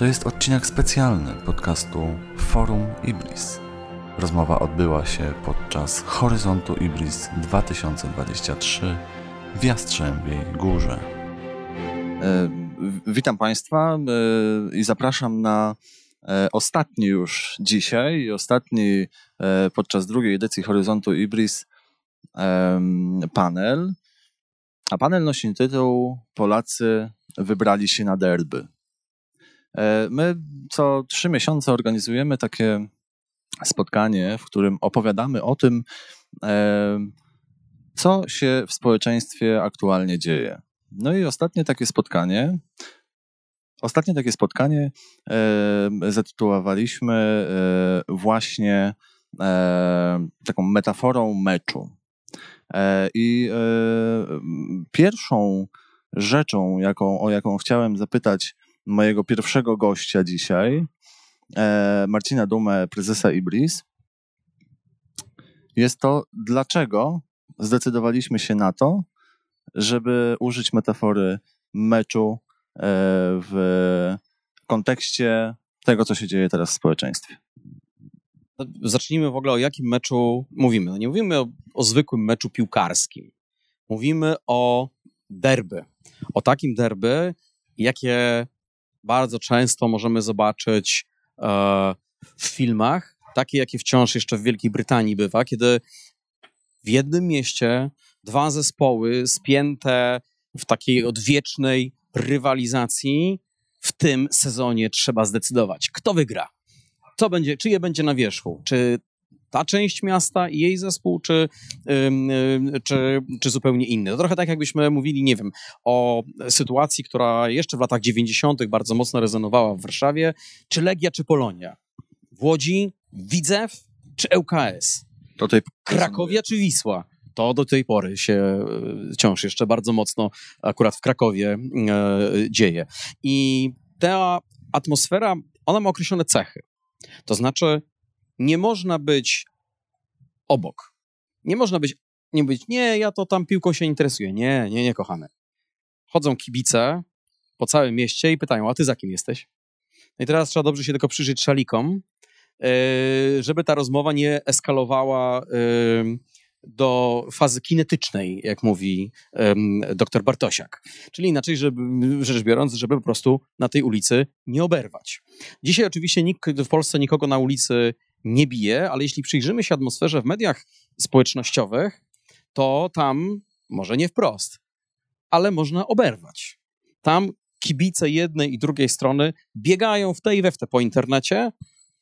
To jest odcinek specjalny podcastu Forum Ibris. Rozmowa odbyła się podczas Horyzontu Ibris 2023 w Jastrzębiej Górze. E, witam Państwa e, i zapraszam na e, ostatni już dzisiaj, ostatni podczas drugiej edycji Horyzontu Ibris panel. A panel nosi tytuł Polacy wybrali się na derby. My co trzy miesiące organizujemy takie spotkanie, w którym opowiadamy o tym, co się w społeczeństwie aktualnie dzieje. No i ostatnie takie spotkanie, ostatnie takie spotkanie e, zatytułowaliśmy e, właśnie e, taką metaforą meczu. E, I e, pierwszą rzeczą, jaką, o jaką chciałem zapytać mojego pierwszego gościa dzisiaj, e, Marcina Dumę, prezesa Ibris, jest to, dlaczego zdecydowaliśmy się na to, żeby użyć metafory meczu e, w kontekście tego, co się dzieje teraz w społeczeństwie. Zacznijmy w ogóle o jakim meczu mówimy. No nie mówimy o, o zwykłym meczu piłkarskim. Mówimy o derby. O takim derby, jakie bardzo często możemy zobaczyć e, w filmach, takie jakie wciąż jeszcze w Wielkiej Brytanii bywa, kiedy w jednym mieście dwa zespoły spięte w takiej odwiecznej rywalizacji. W tym sezonie trzeba zdecydować, kto wygra. Co będzie, czyje będzie na wierzchu? Czy ta część miasta i jej zespół, czy, czy, czy zupełnie inny. To trochę tak, jakbyśmy mówili, nie wiem, o sytuacji, która jeszcze w latach 90. bardzo mocno rezonowała w Warszawie, czy Legia, czy Polonia. W Łodzi Widzew, czy ŁKS. To tej... Krakowia, czy Wisła to do tej pory się e, wciąż jeszcze bardzo mocno akurat w Krakowie e, dzieje. I ta atmosfera, ona ma określone cechy. To znaczy, nie można być obok. Nie można być, nie być, nie, ja to tam piłką się interesuję. Nie, nie, nie, kochane. Chodzą kibice po całym mieście i pytają, a ty za kim jesteś? No i teraz trzeba dobrze się tylko przyjrzeć szalikom, e, żeby ta rozmowa nie eskalowała do fazy kinetycznej, jak mówi um, dr Bartosiak. Czyli inaczej żeby, rzecz biorąc, żeby po prostu na tej ulicy nie oberwać. Dzisiaj oczywiście nikt w Polsce nikogo na ulicy nie bije, ale jeśli przyjrzymy się atmosferze w mediach społecznościowych, to tam może nie wprost, ale można oberwać. Tam kibice jednej i drugiej strony biegają w tej i we w te po internecie.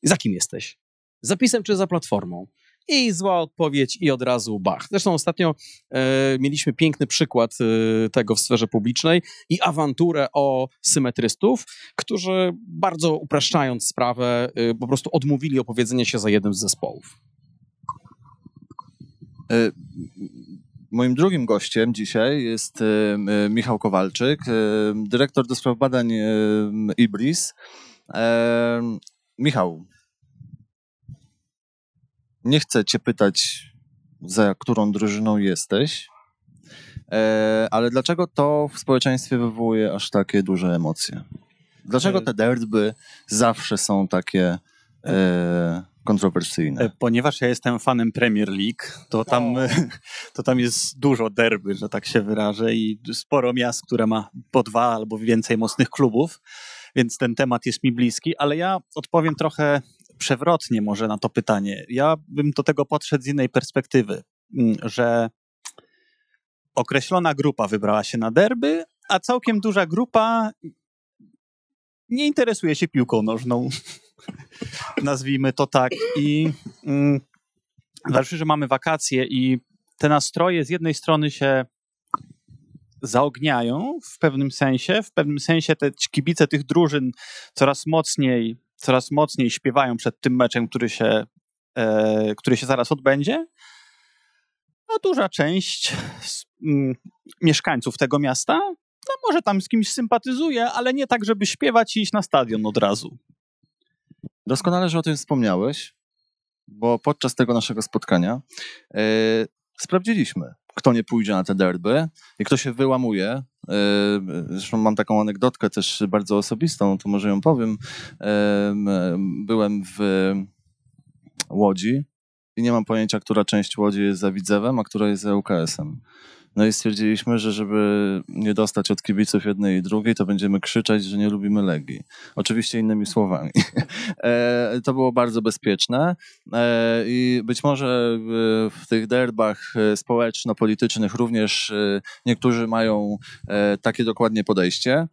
Za kim jesteś? Zapisem czy za platformą? I zła odpowiedź i od razu bach. Zresztą ostatnio e, mieliśmy piękny przykład e, tego w sferze publicznej i awanturę o symetrystów, którzy bardzo upraszczając sprawę e, po prostu odmówili opowiedzenia się za jednym z zespołów. E, moim drugim gościem dzisiaj jest e, e, Michał Kowalczyk, dyrektor do spraw badań IBRIS. Michał, nie chcę cię pytać, za którą drużyną jesteś, e, ale dlaczego to w społeczeństwie wywołuje aż takie duże emocje? Dlaczego e, te derby zawsze są takie e, kontrowersyjne? Ponieważ ja jestem fanem Premier League, to tam, to tam jest dużo derby, że tak się wyrażę, i sporo miast, które ma po dwa albo więcej mocnych klubów, więc ten temat jest mi bliski, ale ja odpowiem trochę przewrotnie może na to pytanie. Ja bym do tego podszedł z innej perspektywy, mm, że określona grupa wybrała się na derby, a całkiem duża grupa nie interesuje się piłką nożną. Nazwijmy to tak. I mm, że mamy wakacje i te nastroje z jednej strony się zaogniają w pewnym sensie, w pewnym sensie te kibice tych drużyn coraz mocniej coraz mocniej śpiewają przed tym meczem, który się, e, który się zaraz odbędzie. A duża część z, m, mieszkańców tego miasta no może tam z kimś sympatyzuje, ale nie tak, żeby śpiewać i iść na stadion od razu. Doskonale, że o tym wspomniałeś, bo podczas tego naszego spotkania e, sprawdziliśmy, kto nie pójdzie na te derby i kto się wyłamuje. E, zresztą mam taką anegdotkę też bardzo osobistą, to może ją powiem. E, byłem w Łodzi i nie mam pojęcia, która część Łodzi jest za Widzewem, a która jest za UKS-em. No i stwierdziliśmy, że żeby nie dostać od kibiców jednej i drugiej, to będziemy krzyczeć, że nie lubimy Legii. Oczywiście innymi słowami. E, to było bardzo bezpieczne e, i być może w tych derbach e, społeczno-politycznych również niektórzy mają takie dokładnie podejście.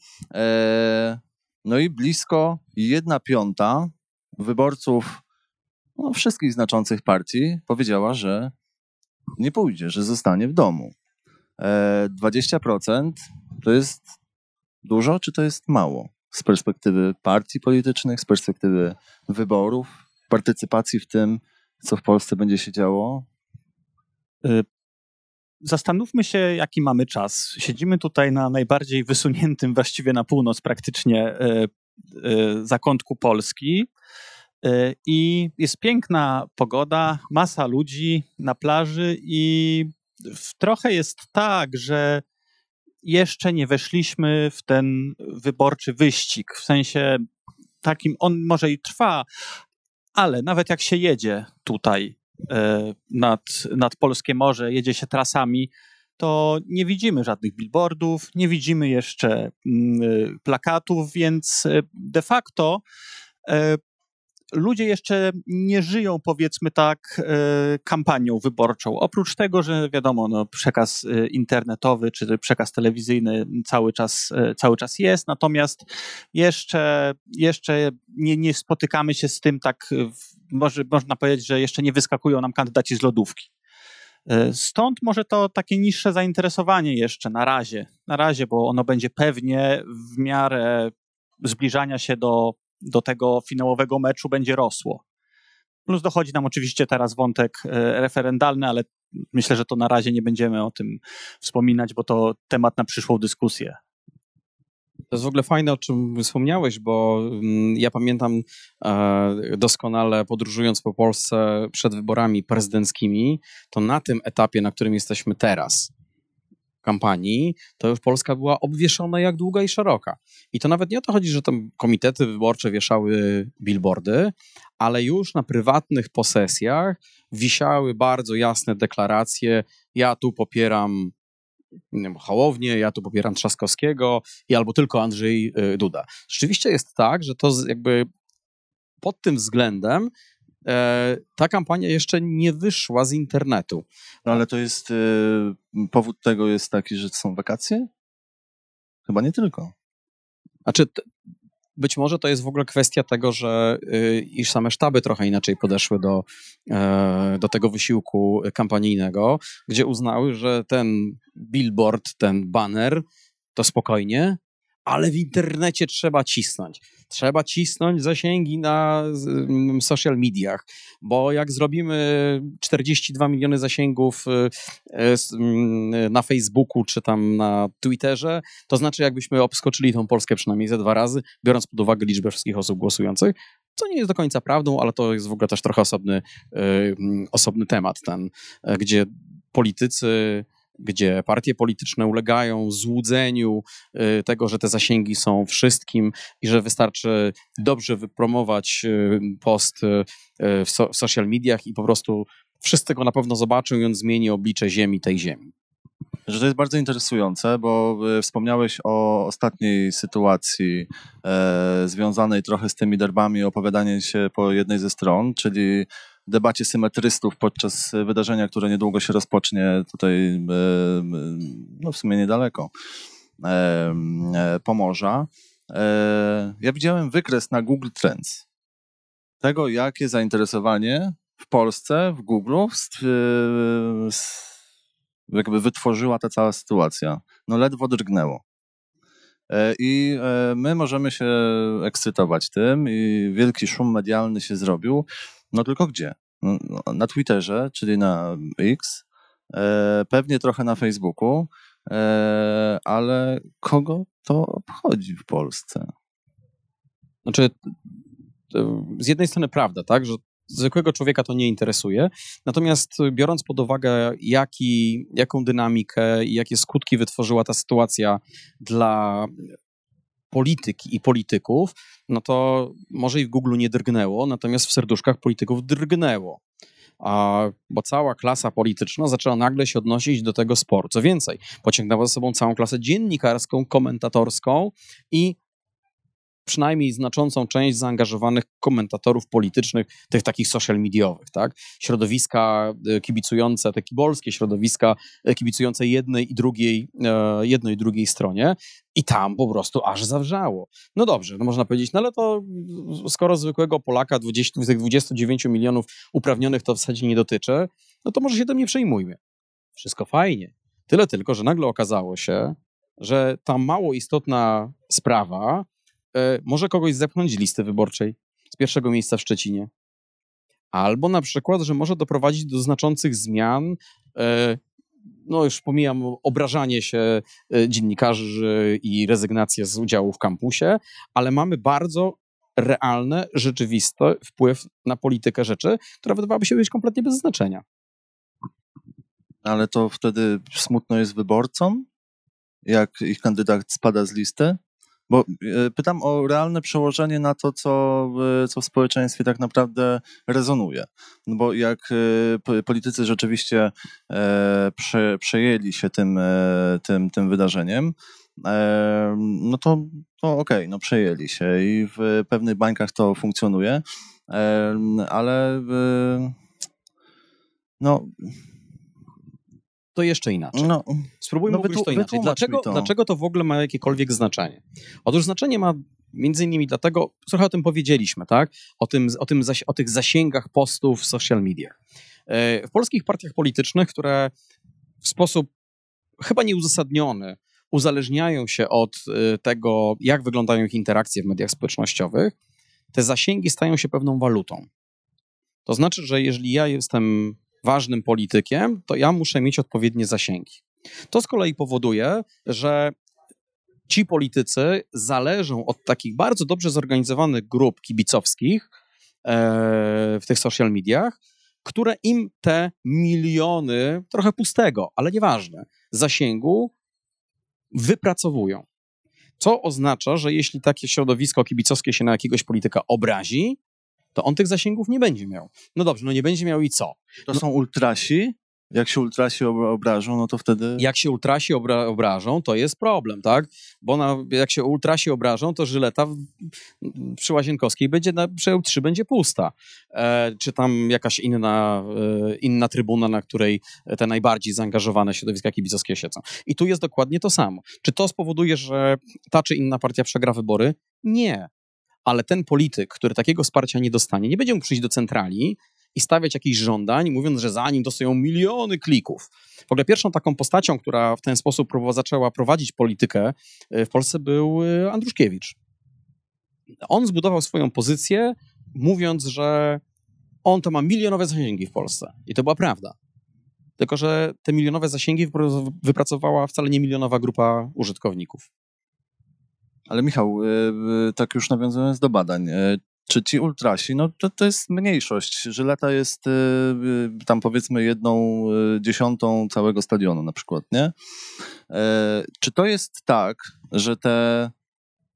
No i blisko jedna piąta wyborców no, wszystkich znaczących partii powiedziała, że nie pójdzie, że zostanie w domu. 20% to jest dużo, czy to jest mało? Z perspektywy partii politycznych, z perspektywy wyborów, partycypacji w tym, co w Polsce będzie się działo? Y, zastanówmy się, jaki mamy czas. Siedzimy tutaj na najbardziej wysuniętym, właściwie na północ praktycznie, y, zakątku Polski. I jest piękna pogoda, masa ludzi na plaży i trochę jest tak, że jeszcze nie weszliśmy w ten wyborczy wyścig. W sensie takim, on może i trwa, ale nawet jak się jedzie tutaj e, nad, nad Polskie Morze, jedzie się trasami, to nie widzimy żadnych billboardów, nie widzimy jeszcze mm, e, plakatów, więc e, de facto ludzie jeszcze nie żyją, powiedzmy tak, e, kampanią wyborczą. Oprócz tego, że wiadomo, no, przekaz e, internetowy czy przekaz telewizyjny cały czas, e, cały czas jest, natomiast jeszcze, jeszcze nie, nie spotykamy się z tym tak, może, można powiedzieć, że jeszcze nie wyskakują nam kandydaci z lodówki. Stąd może to takie niższe zainteresowanie jeszcze na razie, na razie, bo ono będzie pewnie w miarę zbliżania się do do tego finałowego meczu będzie rosło. Plus dochodzi nam oczywiście teraz wątek e, referendalny, ale myślę, że to na razie nie będziemy o tym wspominać, bo to temat na przyszłą dyskusję. To jest w ogóle fajne, o czym wspomniałeś, bo mm, ja pamiętam e, doskonale podróżując po Polsce przed wyborami prezydenckimi, to na tym etapie, na którym jesteśmy teraz, kampanii, to już Polska była obwieszona jak długa i szeroka. I to nawet nie o to chodzi, że tam komitety wyborcze wieszały billboardy, ale już na prywatnych posesjach wisiały bardzo jasne deklaracje: ja tu popieram wiem, Hołownię, ja tu popieram Trzaskowskiego i albo tylko Andrzej y, Duda. Rzeczywiście jest tak, że to jakby pod tym względem ta kampania jeszcze nie wyszła z internetu. No ale to jest, e, powód tego jest taki, że są wakacje? Chyba nie tylko. Znaczy, być może to jest w ogóle kwestia tego, że y, iż same sztaby trochę inaczej podeszły do, e, do tego wysiłku kampanijnego, gdzie uznały, że ten billboard, ten banner to spokojnie, ale w internecie trzeba cisnąć. Trzeba cisnąć zasięgi na mm, social mediach, bo jak zrobimy 42 miliony zasięgów y, mm, na Facebooku czy tam na Twitterze, to znaczy jakbyśmy obskoczyli tą Polskę przynajmniej ze dwa razy, biorąc pod uwagę liczbę wszystkich osób głosujących, co nie jest do końca prawdą, ale to jest w ogóle też trochę osobny, y, mm, osobny temat ten, gdzie politycy gdzie partie polityczne ulegają złudzeniu y, tego, że te zasięgi są wszystkim i że wystarczy dobrze wypromować y, post y, w, social mediach i po prostu wszyscy go na pewno zobaczą i on zmieni oblicze ziemi, tej ziemi. Że to jest bardzo interesujące, bo wspomniałeś o ostatniej sytuacji e, związanej trochę z tymi derbami, opowiadanie się po jednej ze stron, czyli debacie symetrystów podczas wydarzenia, które niedługo się rozpocznie tutaj, e, no w sumie niedaleko, e, e, Pomorza. Ja widziałem wykres na Google Trends tego, jakie zainteresowanie w Polsce, w Google jakby wytworzyła ta cała sytuacja. No ledwo drgnęło. I my możemy się ekscytować tym i wielki szum medialny się zrobił. No tylko gdzie? No, no, na Twitterze, czyli na X, e, pewnie trochę na Facebooku, e, ale kogo to obchodzi w Polsce? Znaczy, z jednej strony prawda, tak, że Zwykłego człowieka to nie interesuje. Natomiast biorąc pod uwagę, jaki, jaką dynamikę i jakie skutki wytworzyła ta sytuacja dla polityki i polityków, no to może i w Google nie drgnęło, natomiast w serduszkach polityków drgnęło. A, bo cała klasa polityczna zaczęła nagle się odnosić do tego sporu. Co więcej, pociągnęła za sobą całą klasę dziennikarską, komentatorską i przynajmniej znaczącą część zaangażowanych komentatorów politycznych, tych takich social mediowych, tak? Środowiska e, kibicujące, te kibolskie środowiska e, kibicujące jednej i drugiej, e, jednej i drugiej stronie i tam po prostu aż zawrzało. No dobrze, no można powiedzieć, no ale to skoro zwykłego Polaka 20, tych 29 milionów uprawnionych to w zasadzie nie dotyczy, no to może się tym nie przejmujmy. Wszystko fajnie. Tyle tylko, że nagle okazało się, że ta mało istotna sprawa może kogoś zepchnąć z listy wyborczej z pierwszego miejsca w Szczecinie. Albo na przykład, że może doprowadzić do znaczących zmian. E, no, już pomijam obrażanie się e, dziennikarzy i rezygnację z udziału w kampusie, ale mamy bardzo realny, rzeczywisty wpływ na politykę rzeczy, która wydawałaby się być kompletnie bez znaczenia. Ale to wtedy smutno jest wyborcom, jak ich kandydat spada z listy? Bo e, pytam o realne przełożenie na to, co, e, co w społeczeństwie tak naprawdę rezonuje. No bo jak e, politycy rzeczywiście prze, przejęli się tym, tym, tym wydarzeniem, no to, to okej, okay, no przejęli się i w pewnych bańkach to funkcjonuje, ale no to jeszcze inaczej. No, Spróbujmy no, wytłu- to inaczej. Dlaczego to. dlaczego to w ogóle ma jakiekolwiek znaczenie? Otóż znaczenie ma między innymi dlatego, trochę o tym powiedzieliśmy, tak? O, tym, o, tym o tych zasięgach postów w social mediach. E, w polskich partiach politycznych, które w sposób chyba nieuzasadniony uzależniają się od e, tego, jak wyglądają ich interakcje w mediach społecznościowych, te zasięgi stają się pewną walutą. To znaczy, że jeżeli ja jestem ważnym politykiem, to ja muszę mieć odpowiednie zasięgi. To z kolei powoduje, że ci politycy zależą od takich bardzo dobrze zorganizowanych grup kibicowskich e, w tych social mediach, które im te miliony, trochę pustego, ale nieważne, zasięgu wypracowują. Co oznacza, że jeśli takie środowisko kibicowskie się na jakiegoś polityka obrazi, to on tych zasięgów nie będzie miał. No dobrze, no nie będzie miał i co? To no, są ultrasi? Jak się ultrasi obrażą, no to wtedy. Jak się ultrasi obra obrażą, to jest problem, tak? Bo na, jak się ultrasi obrażą, to żyleta w, przy Łazienkowskiej będzie na przeł 3 będzie pusta. E, czy tam jakaś inna, e, inna trybuna, na której te najbardziej zaangażowane środowiska kibicowskie siedzą. I tu jest dokładnie to samo. Czy to spowoduje, że ta czy inna partia przegra wybory? Nie ale ten polityk, który takiego wsparcia nie dostanie, nie będzie mógł przyjść do centrali i stawiać jakichś żądań, mówiąc, że za nim dostają miliony klików. W ogóle pierwszą taką postacią, która w ten sposób zaczęła prowadzić politykę e, w Polsce był e, Andruszkiewicz. On zbudował swoją pozycję, mówiąc, że on to ma milionowe zasięgi w Polsce. I to była prawda. Tylko, że te milionowe zasięgi wypracowała wcale nie milionowa grupa użytkowników. Ale Michał, e, e, tak już nawiązując do badań, e, czy ci ultrasi, no to, to jest mniejszość. Żyleta jest tam powiedzmy jedną dziesiątą całego stadionu na przykład, nie? Czy to jest tak, że te,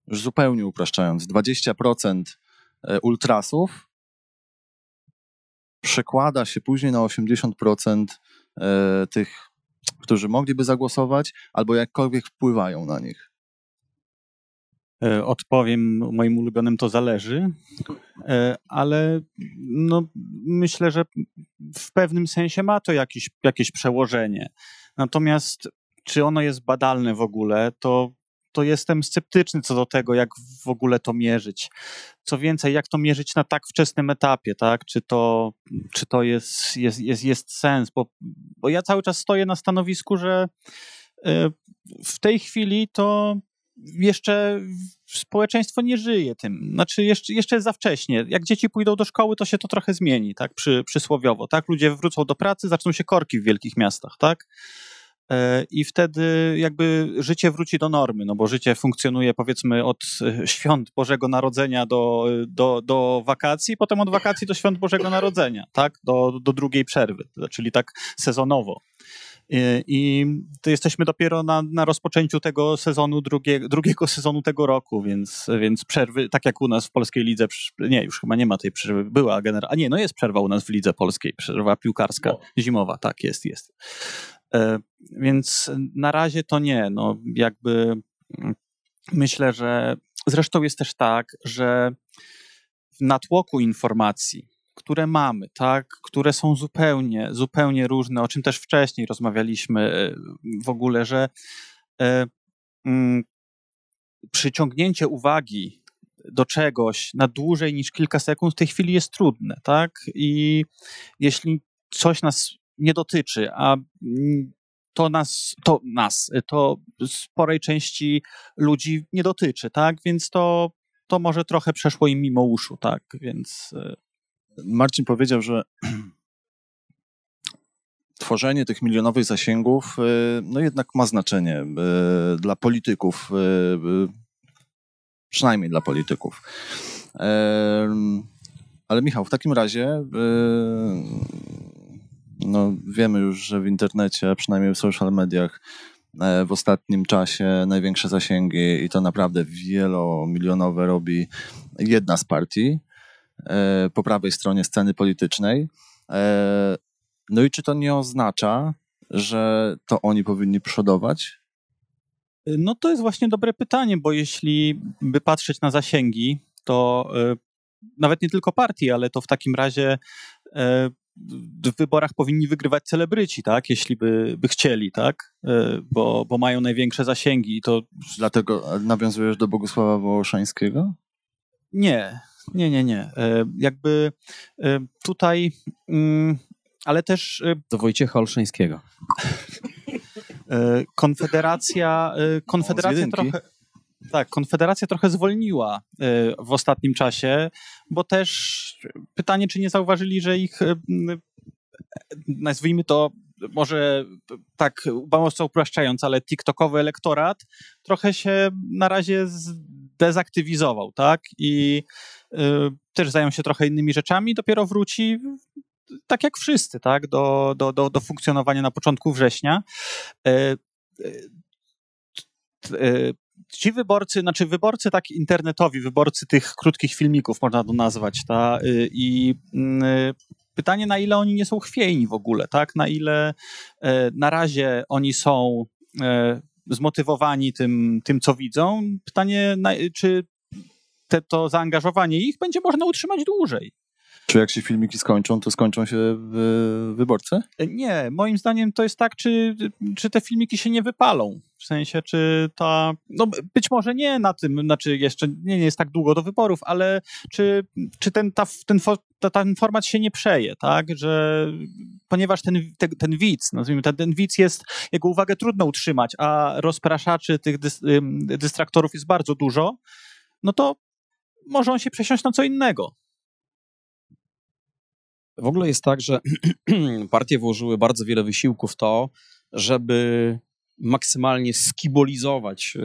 już zupełnie upraszczając, 20% ultrasów przekłada się później na 80% tych, którzy mogliby zagłosować albo jakkolwiek wpływają na nich? E, odpowiem moim ulubionym to zależy, e, ale no, myślę, że w pewnym sensie ma to jakieś, jakieś przełożenie. Natomiast czy ono jest badalne w ogóle, to, to jestem sceptyczny co do tego, jak w ogóle to mierzyć. Co więcej, jak to mierzyć na tak wczesnym etapie, tak? Czy to, czy to jest, jest, jest, jest sens? Bo, bo ja cały czas stoję na stanowisku, że e, w tej chwili to jeszcze społeczeństwo nie żyje tym. Znaczy, jeszcze, jeszcze jest za wcześnie. Jak dzieci pójdą do szkoły, to się to trochę zmieni, tak? Przy, przysłowiowo, tak? Ludzie wrócą do pracy, zaczną się korki w wielkich miastach, tak? E, I wtedy jakby życie wróci do normy, no bo życie funkcjonuje powiedzmy od e, świąt Bożego Narodzenia do, do, do wakacji, potem od wakacji do świąt Bożego Narodzenia, tak? Do, do drugiej przerwy, czyli tak sezonowo. I to jesteśmy dopiero na, na rozpoczęciu tego sezonu, drugie, drugiego sezonu tego roku, więc, więc przerwy, tak jak u nas w polskiej lidze, nie, już chyba nie ma tej przerwy, była generalnie, a nie, no jest przerwa u nas w lidze polskiej, przerwa piłkarska, no. zimowa, tak, jest, jest. E, więc na razie to nie. No, jakby mm, myślę, że zresztą jest też tak, że w natłoku informacji, które mamy, tak, które są zupełnie, zupełnie różne, o czym też wcześniej rozmawialiśmy e, w ogóle, że e, mm, przyciągnięcie uwagi do czegoś na dłużej niż kilka sekund w tej chwili jest trudne, tak? I jeśli coś nas nie dotyczy, a to nas, to nas, to sporej części ludzi nie dotyczy, tak? Więc to, to może trochę przeszło im mimo uszu, tak? Więc... Marcin powiedział, że tworzenie tych milionowych zasięgów e, no jednak ma znaczenie e, dla polityków, przynajmniej dla polityków. Ale Michał, w takim razie no, wiemy już, że w internecie, przynajmniej w social mediach, e, w ostatnim czasie największe zasięgi i to naprawdę wielomilionowe robi jedna z partii po prawej stronie sceny politycznej. E, no i czy to nie oznacza, że to oni powinni przodować? No to jest właśnie dobre pytanie, bo jeśli by patrzeć na zasięgi, to nawet nie tylko partii, ale to w takim razie w wyborach powinni wygrywać celebryci, tak? Jeśli by, by chcieli, tak? E, bo, bo mają największe zasięgi i to... Dlatego nawiązujesz do Bogusława Wołoszańskiego? Nie, nie, nie, nie. E, jakby e, tutaj, mm, ale też... Do Wojciecha Olszańskiego. Konfederacja, Konfederacja trochę... Tak, Konfederacja trochę zwolniła w ostatnim czasie, bo też pytanie, czy nie zauważyli, że ich, nazwijmy to, może tak mocno upraszczając, ale TikTokowy elektorat trochę się na razie zdezaktywizował, tak? I też zajął się trochę innymi rzeczami, dopiero wróci tak jak wszyscy, tak? Do, do, do, do funkcjonowania na początku września ci wyborcy, znaczy wyborcy tak internetowi, wyborcy tych krótkich filmików, można to nazwać, ta, y, i y, pytanie, na ile oni nie są chwiejni w ogóle, tak? Na ile na razie oni są zmotywowani tym, tym co widzą. Pytanie, czy te, to zaangażowanie ich będzie można utrzymać dłużej. Czy jak się filmiki skończą, to skończą się wyborcy? Nie, moim zdaniem to jest tak, czy, czy te filmiki się nie wypalą. W sensie, czy ta. No być może nie na tym, znaczy jeszcze nie, nie jest tak długo do wyborów, ale czy, czy ten, ta, ten, ta, ten format się nie przeje, tak? Że ponieważ ten, ten, ten widz, nazwijmy ten, ten widz jest, jego uwagę trudno utrzymać, a rozpraszaczy tych dys, dystraktorów jest bardzo dużo, no to może on się przesiąść na co innego. W ogóle jest tak, że partie włożyły bardzo wiele wysiłku w to, żeby maksymalnie skibolizować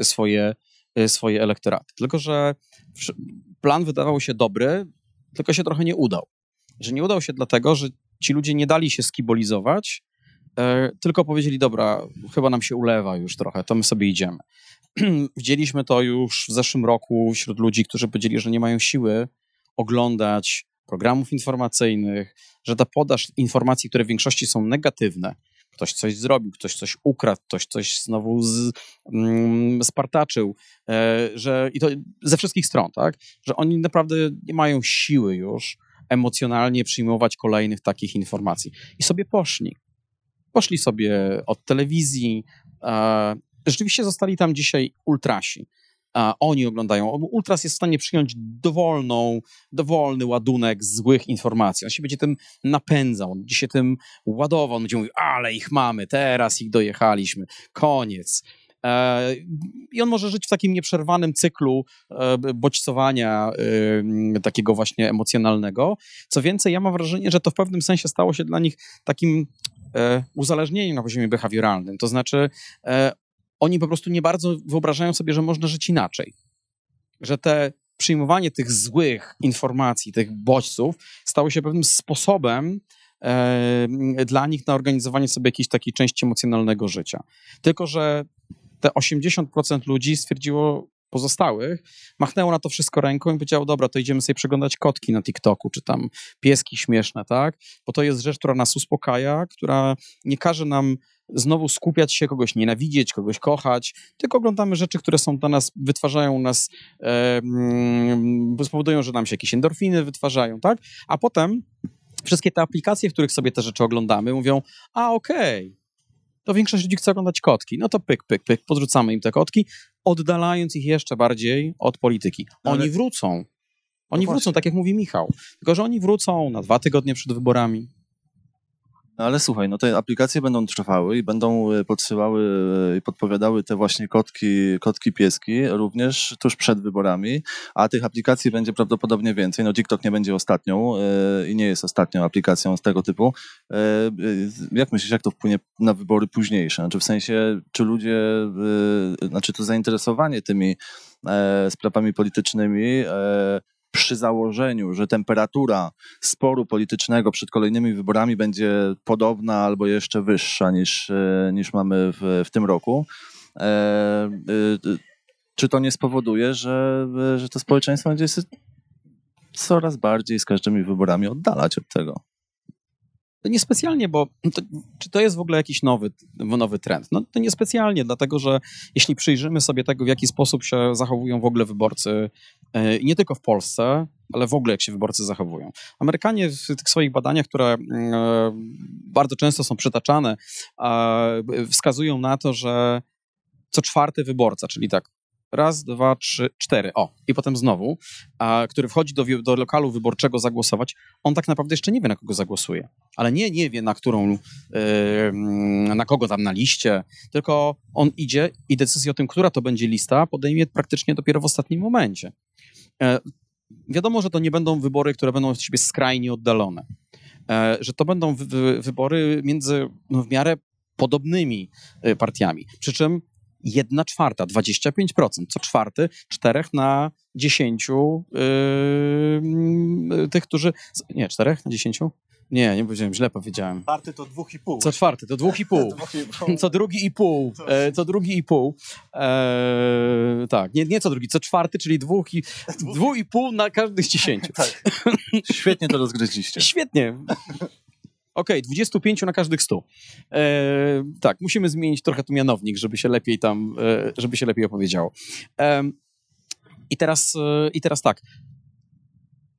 y, swoje, y, swoje elektoraty. Tylko, że plan wydawał się dobry, tylko się trochę nie udał. Że nie udał się dlatego, że ci ludzie nie dali się skibolizować, e, tylko powiedzieli, dobra, chyba nam się ulewa już trochę, to my sobie idziemy. Widzieliśmy to już w zeszłym roku wśród ludzi, którzy powiedzieli, że nie mają siły oglądać programów informacyjnych, że ta podaż informacji, które w większości są negatywne, ktoś coś zrobił, ktoś coś ukradł, ktoś coś znowu z, mm, spartaczył, e, że i to ze wszystkich stron, tak? Że oni naprawdę nie mają siły już emocjonalnie przyjmować kolejnych takich informacji. I sobie poszli. Poszli sobie od telewizji. Rzeczywiście zostali tam dzisiaj ultrasi a oni oglądają. Ultras jest w stanie przyjąć dowolną, dowolny ładunek złych informacji. On się będzie tym napędzał, on będzie się tym ładował. On będzie mówił, ale ich mamy, teraz ich dojechaliśmy, koniec. E, I on może żyć w takim nieprzerwanym cyklu e, bodźcowania e, takiego właśnie emocjonalnego. Co więcej, ja mam wrażenie, że to w pewnym sensie stało się dla nich takim e, uzależnieni na poziomie behawioralnym. To znaczy, oni po prostu nie bardzo wyobrażają sobie, że można żyć inaczej. Że te przyjmowanie tych złych informacji, tych bodźców stało się pewnym sposobem e, dla nich na organizowanie sobie jakiejś takiej części emocjonalnego życia. Tylko, że te 80% ludzi stwierdziło, pozostałych, machnęło na to wszystko ręką i powiedziało, dobra, to idziemy sobie przeglądać kotki na TikToku, czy tam pieski śmieszne, tak? Bo to jest rzecz, która nas uspokaja, która nie każe nam znowu skupiać się, kogoś nienawidzieć, kogoś kochać, tylko oglądamy rzeczy, które są dla nas, wytwarzają nas, e, spowodują, że nam się jakieś endorfiny wytwarzają, tak? A potem wszystkie te aplikacje, w których sobie te rzeczy oglądamy, mówią, a okej, okay, to większość ludzi chce oglądać kotki. No to pyk, pyk, pyk, podrzucamy im te kotki, oddalając ich jeszcze bardziej od polityki. Oni Ale... wrócą. Oni no wrócą, tak jak mówi Michał. Tylko, że oni wrócą na dwa tygodnie przed wyborami. No ale słuchaj, no te aplikacje będą trwały i będą e, podsyłały e, i podpowiadały te właśnie kotki, kotki pieski również tuż przed wyborami, a tych aplikacji będzie prawdopodobnie więcej. No TikTok nie będzie ostatnią yy, i nie jest ostatnią aplikacją z tego typu. Yy, jak myślisz, jak to wpłynie na wybory późniejsze? Znaczy w sensie, czy ludzie, yy, znaczy to zainteresowanie tymi sprawami politycznymi przy założeniu, że temperatura sporu politycznego przed kolejnymi wyborami będzie podobna albo jeszcze wyższa niż, e, niż mamy w, w tym roku, e, e, czy to nie spowoduje, że, że to społeczeństwo będzie się coraz bardziej z każdymi wyborami oddalać od tego? To niespecjalnie, bo to, czy to jest w ogóle jakiś nowy, nowy trend? No to niespecjalnie, dlatego że jeśli przyjrzymy sobie tego, w jaki sposób się zachowują w ogóle wyborcy, e, nie tylko w Polsce, ale w ogóle jak się wyborcy zachowują. Amerykanie w tych swoich badaniach, które e, bardzo często są przytaczane, wskazują na to, że co czwarty wyborca, czyli tak raz, dwa, trzy, cztery, o, i potem znowu, a, który wchodzi do, do lokalu wyborczego zagłosować, on tak naprawdę jeszcze nie wie, na kogo zagłosuje. Ale nie, nie wie, na którą, yy, na kogo tam na liście, tylko on idzie i decyzję o tym, która to będzie lista, podejmie praktycznie dopiero w ostatnim momencie. E, wiadomo, że to nie będą wybory, które będą od siebie skrajnie oddalone. E, że to będą wy, wybory między no, w miarę podobnymi partiami. Przy czym jedna czwarta, 25%, co czwarty, czterech na dziesięciu yy, tych, którzy... Nie, czterech na dziesięciu? Nie, nie powiedziałem, źle powiedziałem. Czwarty to dwóch i pół. Co czwarty to dwóch i pół. co drugi i pół. E, co drugi i pół. E, tak, nie, nie co drugi, co czwarty, czyli dwóch i, dwóch i pół na każdych dziesięciu. tak. Świetnie to rozgryźliście. Świetnie. Okej, okay, 25 na każdych 100. E, tak, musimy zmienić trochę tu mianownik, żeby się lepiej tam, e, żeby się lepiej opowiedziało. E, I teraz, e, I teraz tak.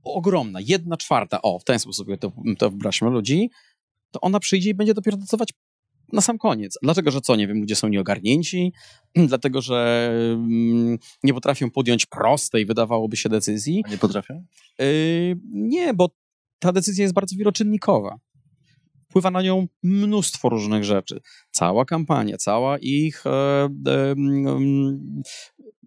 Ogromna, jedna czwarta, o, w ten sposób to, to wyobraźmy ludzi, to ona przyjdzie i będzie dopiero decydować na sam koniec. Dlatego, że co, nie wiem, ludzie są nieogarnięci, dlatego, że mm, nie potrafią podjąć prostej, wydawałoby się, decyzji. A nie potrafią? Yy, nie, bo ta decyzja jest bardzo wieloczynnikowa wpływa na nią mnóstwo różnych rzeczy. Cała kampania, cała ich e, e,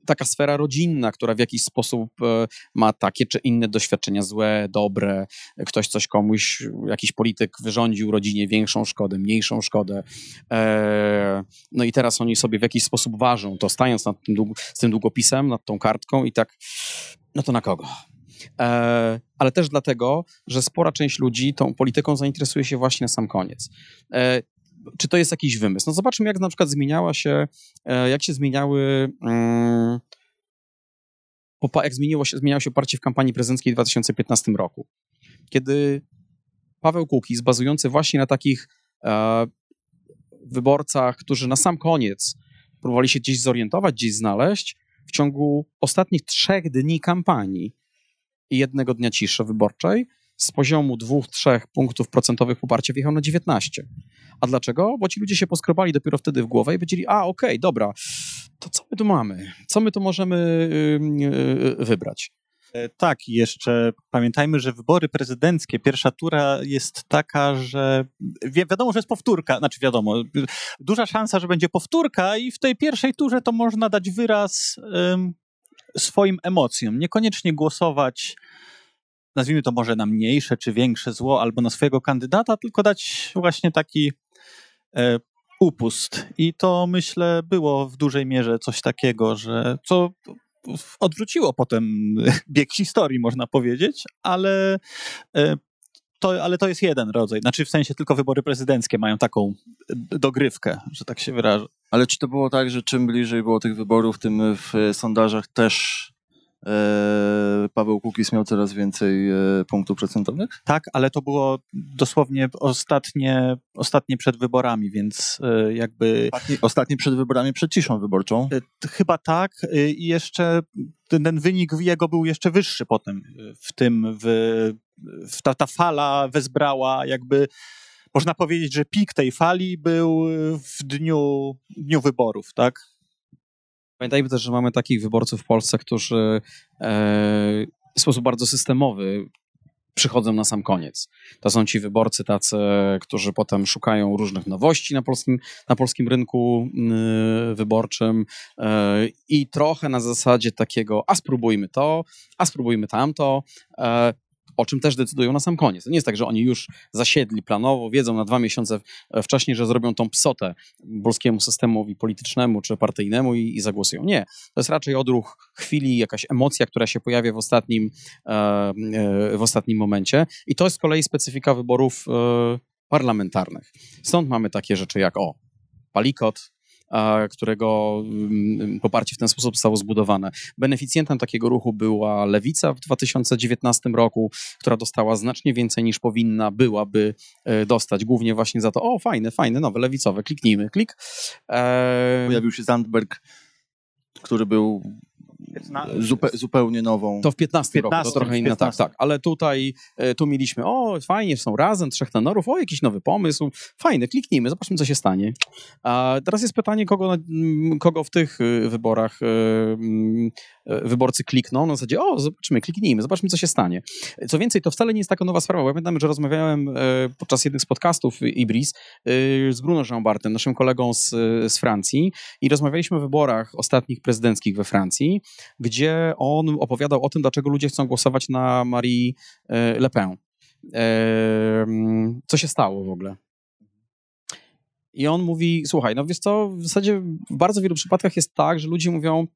taka sfera rodzinna, która w jakiś sposób e, ma takie czy inne doświadczenia złe, dobre, ktoś coś komuś, jakiś polityk wyrządził rodzinie większą szkodę, mniejszą szkodę. No i teraz oni sobie w jakiś sposób ważą to, stając nad tym, z tym długopisem, nad tą kartką i tak, no to na kogo? E, ale też dlatego, że spora część ludzi tą polityką zainteresuje się właśnie na sam koniec. E, czy to jest jakiś wymysł? No zobaczmy, jak na przykład zmieniała się, e, jak się zmieniały mm, jak zmieniło się, zmieniało się oparcie w kampanii prezydenckiej w 2015 roku. Kiedy Paweł Kukiz, bazujący właśnie na takich wyborcach, którzy na sam koniec próbowali się gdzieś zorientować, gdzieś znaleźć, w ciągu ostatnich trzech dni kampanii i jednego dnia ciszy wyborczej z poziomu 2-3 punktów procentowych poparcia wjechał na 19. A dlaczego? Bo ci ludzie się poskrobali dopiero wtedy w głowę i powiedzieli, a okej, okay, dobra, to co my tu mamy? Co my tu możemy yy, wybrać? E, tak, jeszcze pamiętajmy, że wybory prezydenckie, pierwsza tura jest taka, że wi wiadomo, że jest powtórka, znaczy wiadomo, duża szansa, że będzie powtórka i w tej pierwszej turze to można dać wyraz swoim emocjom. Niekoniecznie głosować, nazwijmy to może na mniejsze czy większe zło albo na swojego kandydata, tylko dać właśnie taki e, upust. I to myślę było w dużej mierze coś takiego, że co odwróciło potem bieg historii, można powiedzieć, ale e, to, ale to jest jeden rodzaj. Znaczy w sensie tylko wybory prezydenckie mają taką dogrywkę, że tak się wyrażę. Ale czy to było tak, że czym bliżej było tych wyborów, tym w sondażach też Paweł Kukiz miał coraz więcej e, punktów procentowych? Tak, ale to było dosłownie ostatnie, ostatnie przed wyborami, więc e, jakby... Ostatnie, ostatnie przed wyborami, przed ciszą wyborczą? E, chyba tak e, i jeszcze ten, ten wynik jego był jeszcze wyższy potem w tym, w, w ta, ta fala wezbrała jakby można powiedzieć, że pik tej fali był w dniu, dniu wyborów, tak? Pamiętajmy też, że mamy takich wyborców w Polsce, którzy e, w sposób bardzo systemowy przychodzą na sam koniec. To są ci wyborcy tacy, którzy potem szukają różnych nowości na polskim, na polskim rynku yy, wyborczym yy, i trochę na zasadzie takiego, a spróbujmy to, a spróbujmy tamto. O czym też decydują na sam koniec. To nie jest tak, że oni już zasiedli planowo, wiedzą na dwa miesiące wcześniej, że zrobią tą psotę polskiemu systemowi politycznemu czy partyjnemu i, i zagłosują. Nie. To jest raczej odruch chwili, jakaś emocja, która się pojawia w ostatnim, e, e, w ostatnim momencie. I to jest z kolei specyfika wyborów e, parlamentarnych. Stąd mamy takie rzeczy jak o, palikot, którego mm, poparcie w ten sposób zostało zbudowane. Beneficjentem takiego ruchu była Lewica w 2019 roku, która dostała znacznie więcej niż powinna byłaby e, dostać, głównie właśnie za to, o fajne, fajne, nowe, lewicowe, kliknijmy, klik. E... Pojawił się Zandberg, który był Zupe, zupełnie nową. To w 15, 15 roku, to trochę inna, tak, tak. Ale tutaj, e, tu mieliśmy, o fajnie, są razem, trzech tenorów, o jakiś nowy pomysł, fajny, kliknijmy, zobaczmy co się stanie. A teraz jest pytanie, kogo, kogo w tych e, wyborach e, wyborcy klikną, na zasadzie, o zobaczmy, kliknijmy, zobaczmy co się stanie. Co więcej, to wcale nie jest taka nowa sprawa, pamiętam, że rozmawiałem podczas jednych z podcastów Ibris z Bruno Jean-Bartem, naszym kolegą z, z Francji i rozmawialiśmy o wyborach ostatnich prezydenckich we Francji gdzie on opowiadał o tym, dlaczego ludzie chcą głosować na Marie e, Le Pen. E, co się stało w ogóle? I on mówi, słuchaj, no wiesz co, w zasadzie w bardzo wielu przypadkach jest tak, że ludzie mówią,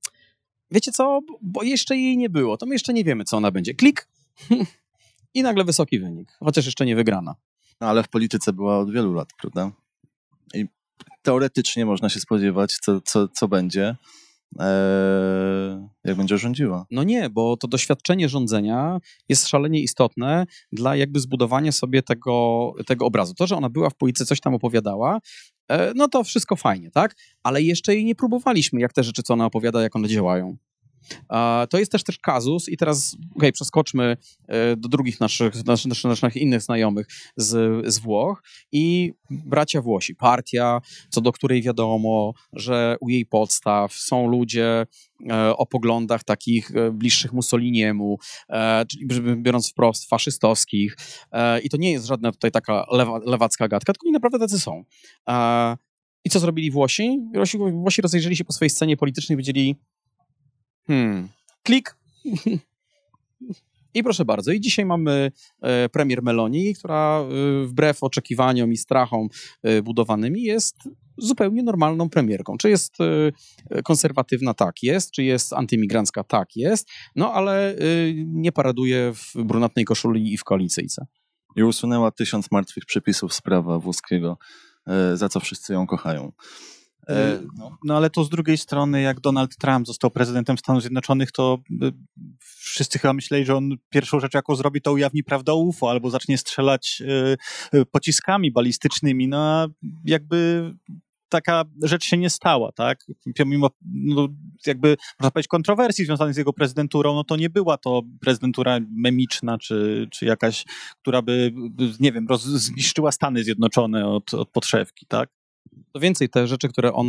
wiecie co, bo jeszcze jej nie było, to my jeszcze nie wiemy, co ona będzie. Klik i nagle wysoki wynik, chociaż jeszcze nie wygrana. No ale w polityce była od wielu lat, prawda? I teoretycznie można się spodziewać, co, co, co będzie. Eee, jak będzie rządziła. No nie, bo to doświadczenie rządzenia jest szalenie istotne dla jakby zbudowania sobie tego, tego obrazu. To, że ona była w polityce, coś tam opowiadała, e, no to wszystko fajnie, tak? Ale jeszcze jej nie próbowaliśmy, jak te rzeczy, co ona opowiada, jak one działają. To jest też też kazus i teraz okay, przeskoczmy e, do drugich naszych, naszych, naszych innych znajomych z, z Włoch i bracia Włosi, partia, co do której wiadomo, że u jej podstaw są ludzie e, o poglądach takich e, bliższych Mussoliniemu, czyli biorąc wprost faszystowskich i to nie jest żadna tutaj taka lewa, lewacka gadka, tylko oni naprawdę tacy są. I co zrobili Włosi? Włosi, rozejrzeli się po swojej scenie politycznej i Hmm. Klik. I proszę bardzo, i dzisiaj mamy e, premier Meloni, która e, wbrew oczekiwaniom i strachom e, budowanymi jest zupełnie normalną premierką. Czy jest konserwatywna? Tak jest. Czy jest antymigrancka? Tak jest. No ale nie paraduje w brunatnej koszuli i w koalicyjce. I usunęła tysiąc martwych przepisów z prawa włoskiego, za co wszyscy ją kochają. E, no. no. ale to z drugiej strony, jak Donald Trump został prezydentem Stanów Zjednoczonych, to y, wszyscy chyba myśleli, że on pierwszą rzecz, jaką zrobi, to ujawni prawdę o UFO albo zacznie strzelać y, y, pociskami balistycznymi. No jakby taka rzecz się nie stała, tak? Mimo no, jakby, można powiedzieć, kontrowersji związanych z jego prezydenturą, no to nie była to prezydentura memiczna, czy, czy jakaś, która by, nie wiem, roz, zniszczyła Stany Zjednoczone od, od podszewki, tak? To więcej, te rzeczy, które on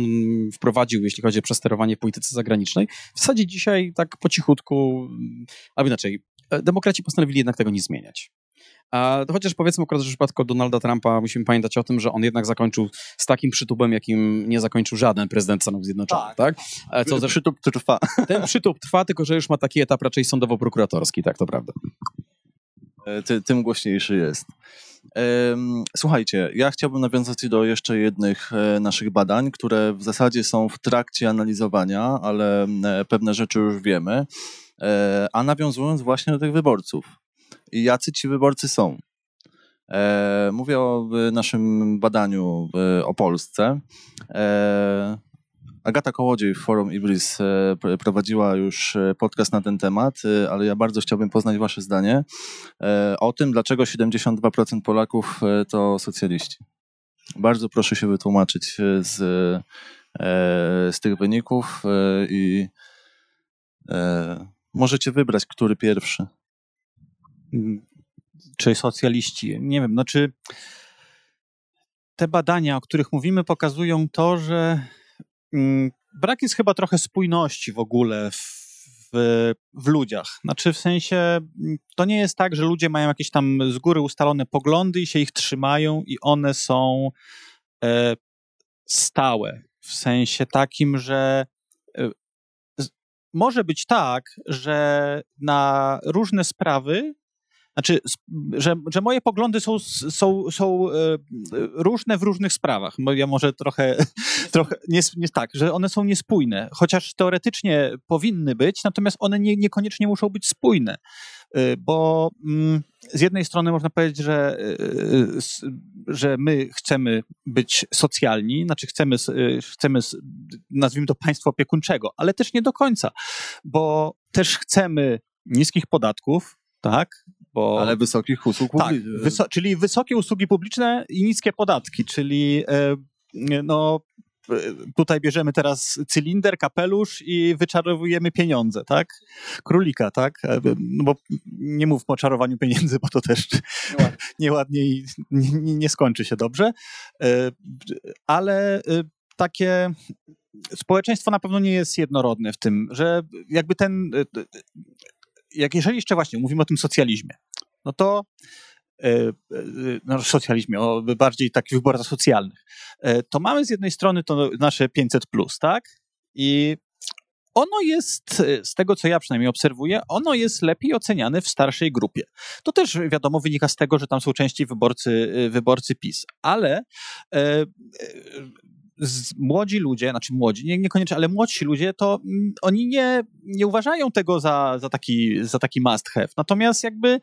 wprowadził, jeśli chodzi o przesterowanie polityce zagranicznej, w zasadzie dzisiaj tak po cichutku, albo inaczej, e, demokraci postanowili jednak tego nie zmieniać. A chociaż powiedzmy akurat w przypadku Donalda Trumpa musimy pamiętać o tym, że on jednak zakończył z takim przytupem, jakim nie zakończył żaden prezydent Stanów Zjednoczonych, tak? tak? Co Przytup trwa. Ten przytup trwa, tylko że już ma taki etap raczej sądowo-prokuratorski, tak, to prawda. e, ty, tym głośniejszy jest. Słuchajcie, ja chciałbym nawiązać do jeszcze jednych e, naszych badań, które w zasadzie są w trakcie analizowania, ale pewne rzeczy już wiemy. A nawiązując właśnie do tych wyborców. I jacy ci wyborcy są? Mówię o naszym badaniu o Polsce. Agata Kołodziej w Forum Ibris e, prowadziła już e, podcast na ten temat, e, ale ja bardzo chciałbym poznać Wasze zdanie o tym, dlaczego 72% Polaków to socjaliści. Bardzo proszę się wytłumaczyć z, z tych wyników i możecie wybrać, który pierwszy. Czy socjaliści? Nie wiem, znaczy te badania, o których mówimy, pokazują to, że Mm, brak jest chyba trochę spójności w ogóle w, w, w, ludziach. Znaczy, w sensie, mm, to nie jest tak, że ludzie mają jakieś tam z góry ustalone poglądy i się ich trzymają, i one są e, stałe. W sensie takim, że e, może być tak, że na różne sprawy znaczy, że, że moje poglądy są, są, są e, różne w różnych sprawach. Ja może trochę, trochę nie, nie tak, że one są niespójne, chociaż teoretycznie powinny być, natomiast one nie, niekoniecznie muszą być spójne. E, bo mm, z jednej strony można powiedzieć, że, e, że my chcemy być socjalni, znaczy chcemy, chcemy, nazwijmy to państwo opiekuńczego, ale też nie do końca, bo też chcemy niskich podatków, tak? Bo, Ale wysokich usług tak, publicznych. Tak, wyso czyli wysokie usługi publiczne i niskie podatki, czyli e, no, e, tutaj bierzemy teraz cylinder, kapelusz i wyczarowujemy pieniądze, tak? Królika, tak? E, no bo nie mów o czarowaniu pieniędzy, bo to też nieładnie i nie, nie skończy się dobrze. E, ale takie społeczeństwo na pewno nie jest jednorodne w tym, że jakby ten jak jeżeli jeszcze właśnie mówimy o tym socjalizmie, no to e, e, no, socjalizmie, o bardziej takich wyborach socjalnych, e, to mamy z jednej strony to nasze 500, tak? I ono jest, z tego co ja przynajmniej obserwuję, ono jest lepiej oceniane w starszej grupie. To też wiadomo wynika z tego, że tam są częściej wyborcy, wyborcy PiS, ale młodzi ludzie, znaczy młodzi, nie, niekoniecznie, ale młodsi ludzie, to mm, oni nie, nie uważają tego za, za, taki, za taki must have. Natomiast jakby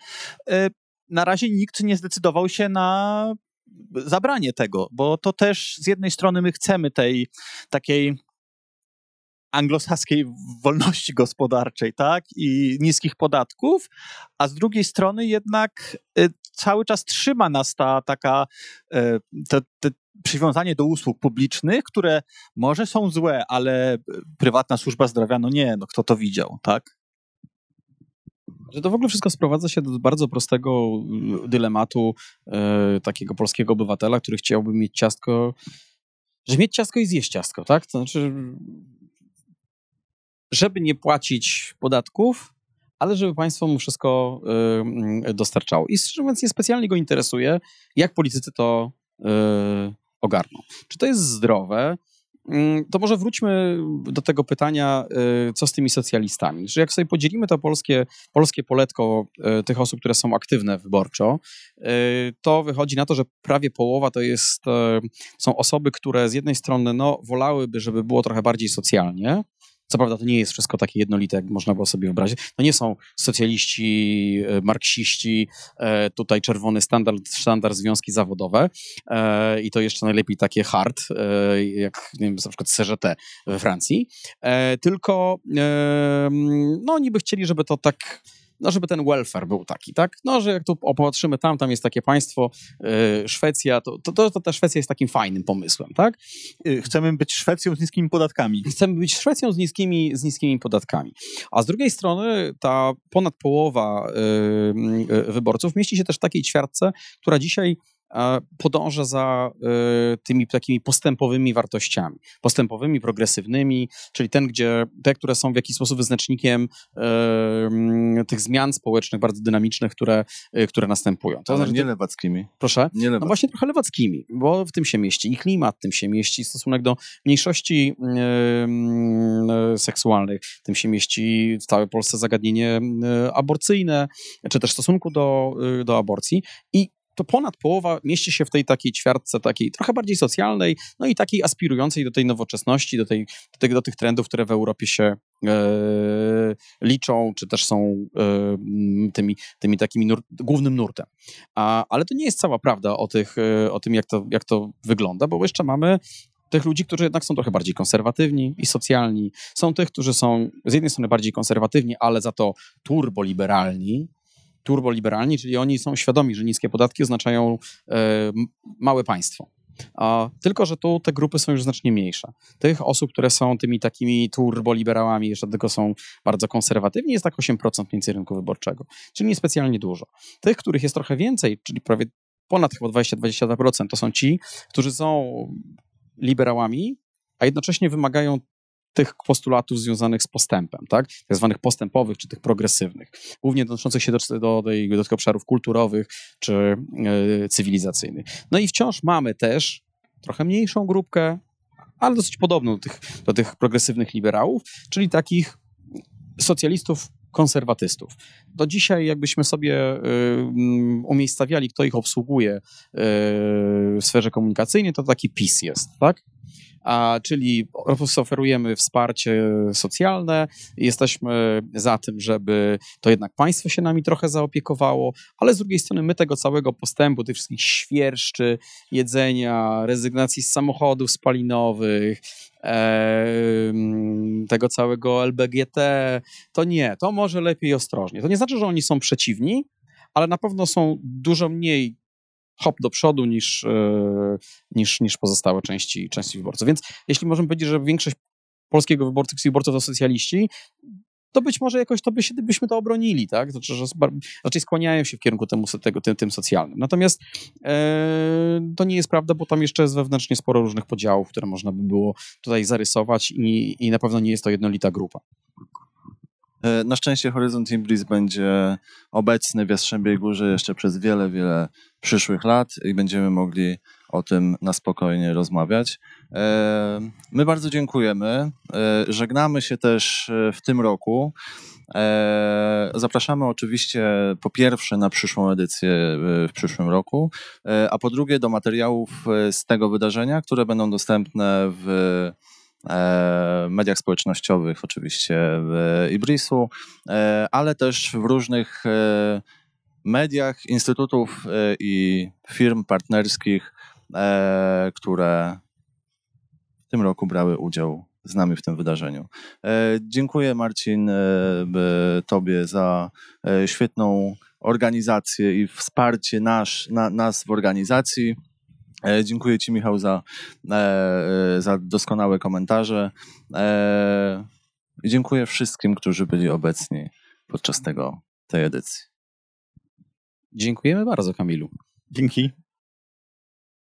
e, na razie nikt nie zdecydował się na zabranie tego, bo to też z jednej strony my chcemy tej takiej anglosaskiej wolności gospodarczej, tak, i niskich podatków, a z drugiej strony jednak y, cały czas trzyma nas ta taka, y, te, te przywiązanie do usług publicznych, które może są złe, ale prywatna służba zdrowia, no nie, no kto to widział, tak? Że to w ogóle wszystko sprowadza się do bardzo prostego y, dylematu e, takiego polskiego obywatela, który chciałby mieć ciastko, że mieć ciastko i zjeść ciastko, tak? To znaczy, żeby nie płacić podatków, ale żeby państwo mu wszystko y, dostarczało. I szczerze mówiąc, niespecjalnie go interesuje, jak politycy to y, ogarną. Czy to jest zdrowe? Mm, to może wróćmy do tego pytania, y, co z tymi socjalistami. Że jak sobie podzielimy to polskie, polskie poletko y, tych osób, które są aktywne wyborczo, y, to wychodzi na to, że prawie połowa to jest, są osoby, które z jednej strony no, wolałyby, żeby było trochę bardziej socjalnie, co prawda to nie jest wszystko takie jednolite, jak można było sobie wyobrazić. To nie są socjaliści, e, marksiści, e, tutaj czerwony standard, standard związki zawodowe e, i to jeszcze najlepiej takie hard, jak nie wiem, na przykład CGT we Francji, tylko no oni by chcieli, żeby to tak no żeby ten welfare był taki, tak? No, że jak tu opatrzymy tam, tam jest takie państwo, yy, Szwecja, to, to, to, to ta Szwecja jest takim fajnym pomysłem, tak? Y, chcemy być Szwecją z niskimi podatkami. Chcemy być Szwecją z niskimi, z niskimi podatkami. A z drugiej strony ta ponad połowa yy, wyborców mieści się też w takiej ćwiartce, która dzisiaj podąża za tymi takimi postępowymi wartościami, postępowymi, progresywnymi, czyli ten, gdzie te, które są w jakiś sposób wyznacznikiem tych zmian społecznych bardzo dynamicznych, które, które następują. To znaczy, nie lewackimi. Proszę? Nie lewackimi. No właśnie trochę lewackimi, bo w tym się mieści i klimat, w tym się mieści stosunek do mniejszości seksualnych, w tym się mieści w całej Polsce zagadnienie aborcyjne, czy też stosunku do, do aborcji i to ponad połowa mieści się w tej takiej ćwiartce, takiej trochę bardziej socjalnej, no i takiej aspirującej do tej nowoczesności, do, tej, do, tych, do tych trendów, które w Europie się e, liczą, czy też są e, tymi, tymi takimi nur głównym nurtem. A, ale to nie jest cała prawda o, tych, e, o tym, jak to, jak to wygląda, bo jeszcze mamy tych ludzi, którzy jednak są trochę bardziej konserwatywni i socjalni. Są tych, którzy są z jednej strony bardziej konserwatywni, ale za to turboliberalni, turboliberalni, czyli oni są świadomi, że niskie podatki oznaczają e, małe państwo. Tylko, że tu te grupy są już znacznie mniejsze. Tych osób, które są tymi takimi turboliberałami, jeszcze tylko są bardzo konserwatywni, jest tak 8% mniej więcej rynku wyborczego, czyli niespecjalnie dużo. Tych, których jest trochę więcej, czyli prawie ponad chyba 20-22%, to są ci, którzy są liberałami, a jednocześnie wymagają tych postulatów związanych z postępem, tak? tak zwanych postępowych czy tych progresywnych, głównie odnoszących się do, do, do, do tych obszarów kulturowych czy yy, cywilizacyjnych. No i wciąż mamy też trochę mniejszą grupkę, ale dosyć podobną do tych, do tych progresywnych liberałów, czyli takich socjalistów konserwatystów. Do dzisiaj, jakbyśmy sobie y, umiejscawiali, kto ich obsługuje y, w sferze komunikacyjnej, to taki PiS jest, tak? A, czyli oferujemy wsparcie socjalne, jesteśmy za tym, żeby to jednak państwo się nami trochę zaopiekowało, ale z drugiej strony my tego całego postępu, tych wszystkich świerszczy, jedzenia, rezygnacji z samochodów spalinowych, tego całego LBGT, to nie, to może lepiej ostrożnie. To nie znaczy, że oni są przeciwni, ale na pewno są dużo mniej hop do przodu niż, e, niż, niż pozostałe części, części wyborców. Więc jeśli możemy powiedzieć, że większość polskiego wyborców i wyborców to socjaliści, to być może jakoś to by się, byśmy to obronili, tak? Znaczy, że raczej skłaniają się w kierunku temu, tego, tym, tym socjalnym. Natomiast e, to nie jest prawda, bo tam jeszcze jest wewnętrznie sporo różnych podziałów, które można by było tutaj zarysować i, i na pewno nie jest to jednolita grupa. E, na szczęście Horyzont Ibris będzie obecny w Jastrzębiej Górze jeszcze przez wiele, wiele przyszłych lat i będziemy mogli o tym na spokojnie rozmawiać. E, my bardzo dziękujemy. E, żegnamy się też w tym roku. Zapraszamy oczywiście po pierwsze na przyszłą edycję w przyszłym roku, a po drugie do materiałów z tego wydarzenia, które będą dostępne w mediach społecznościowych, oczywiście w Ibrisu, e, ale też w różnych e, mediach, instytutów i firm partnerskich, które w tym roku brały udział z nami w tym wydarzeniu. Dziękuję Marcin Tobie za świetną organizację i wsparcie nasz, na, nas w organizacji. E, dziękuję Ci, Michał, za, e, e, za doskonałe komentarze. Dziękuję wszystkim, którzy byli obecni podczas tego, tej edycji. Dziękujemy bardzo, Kamilu. Dzięki.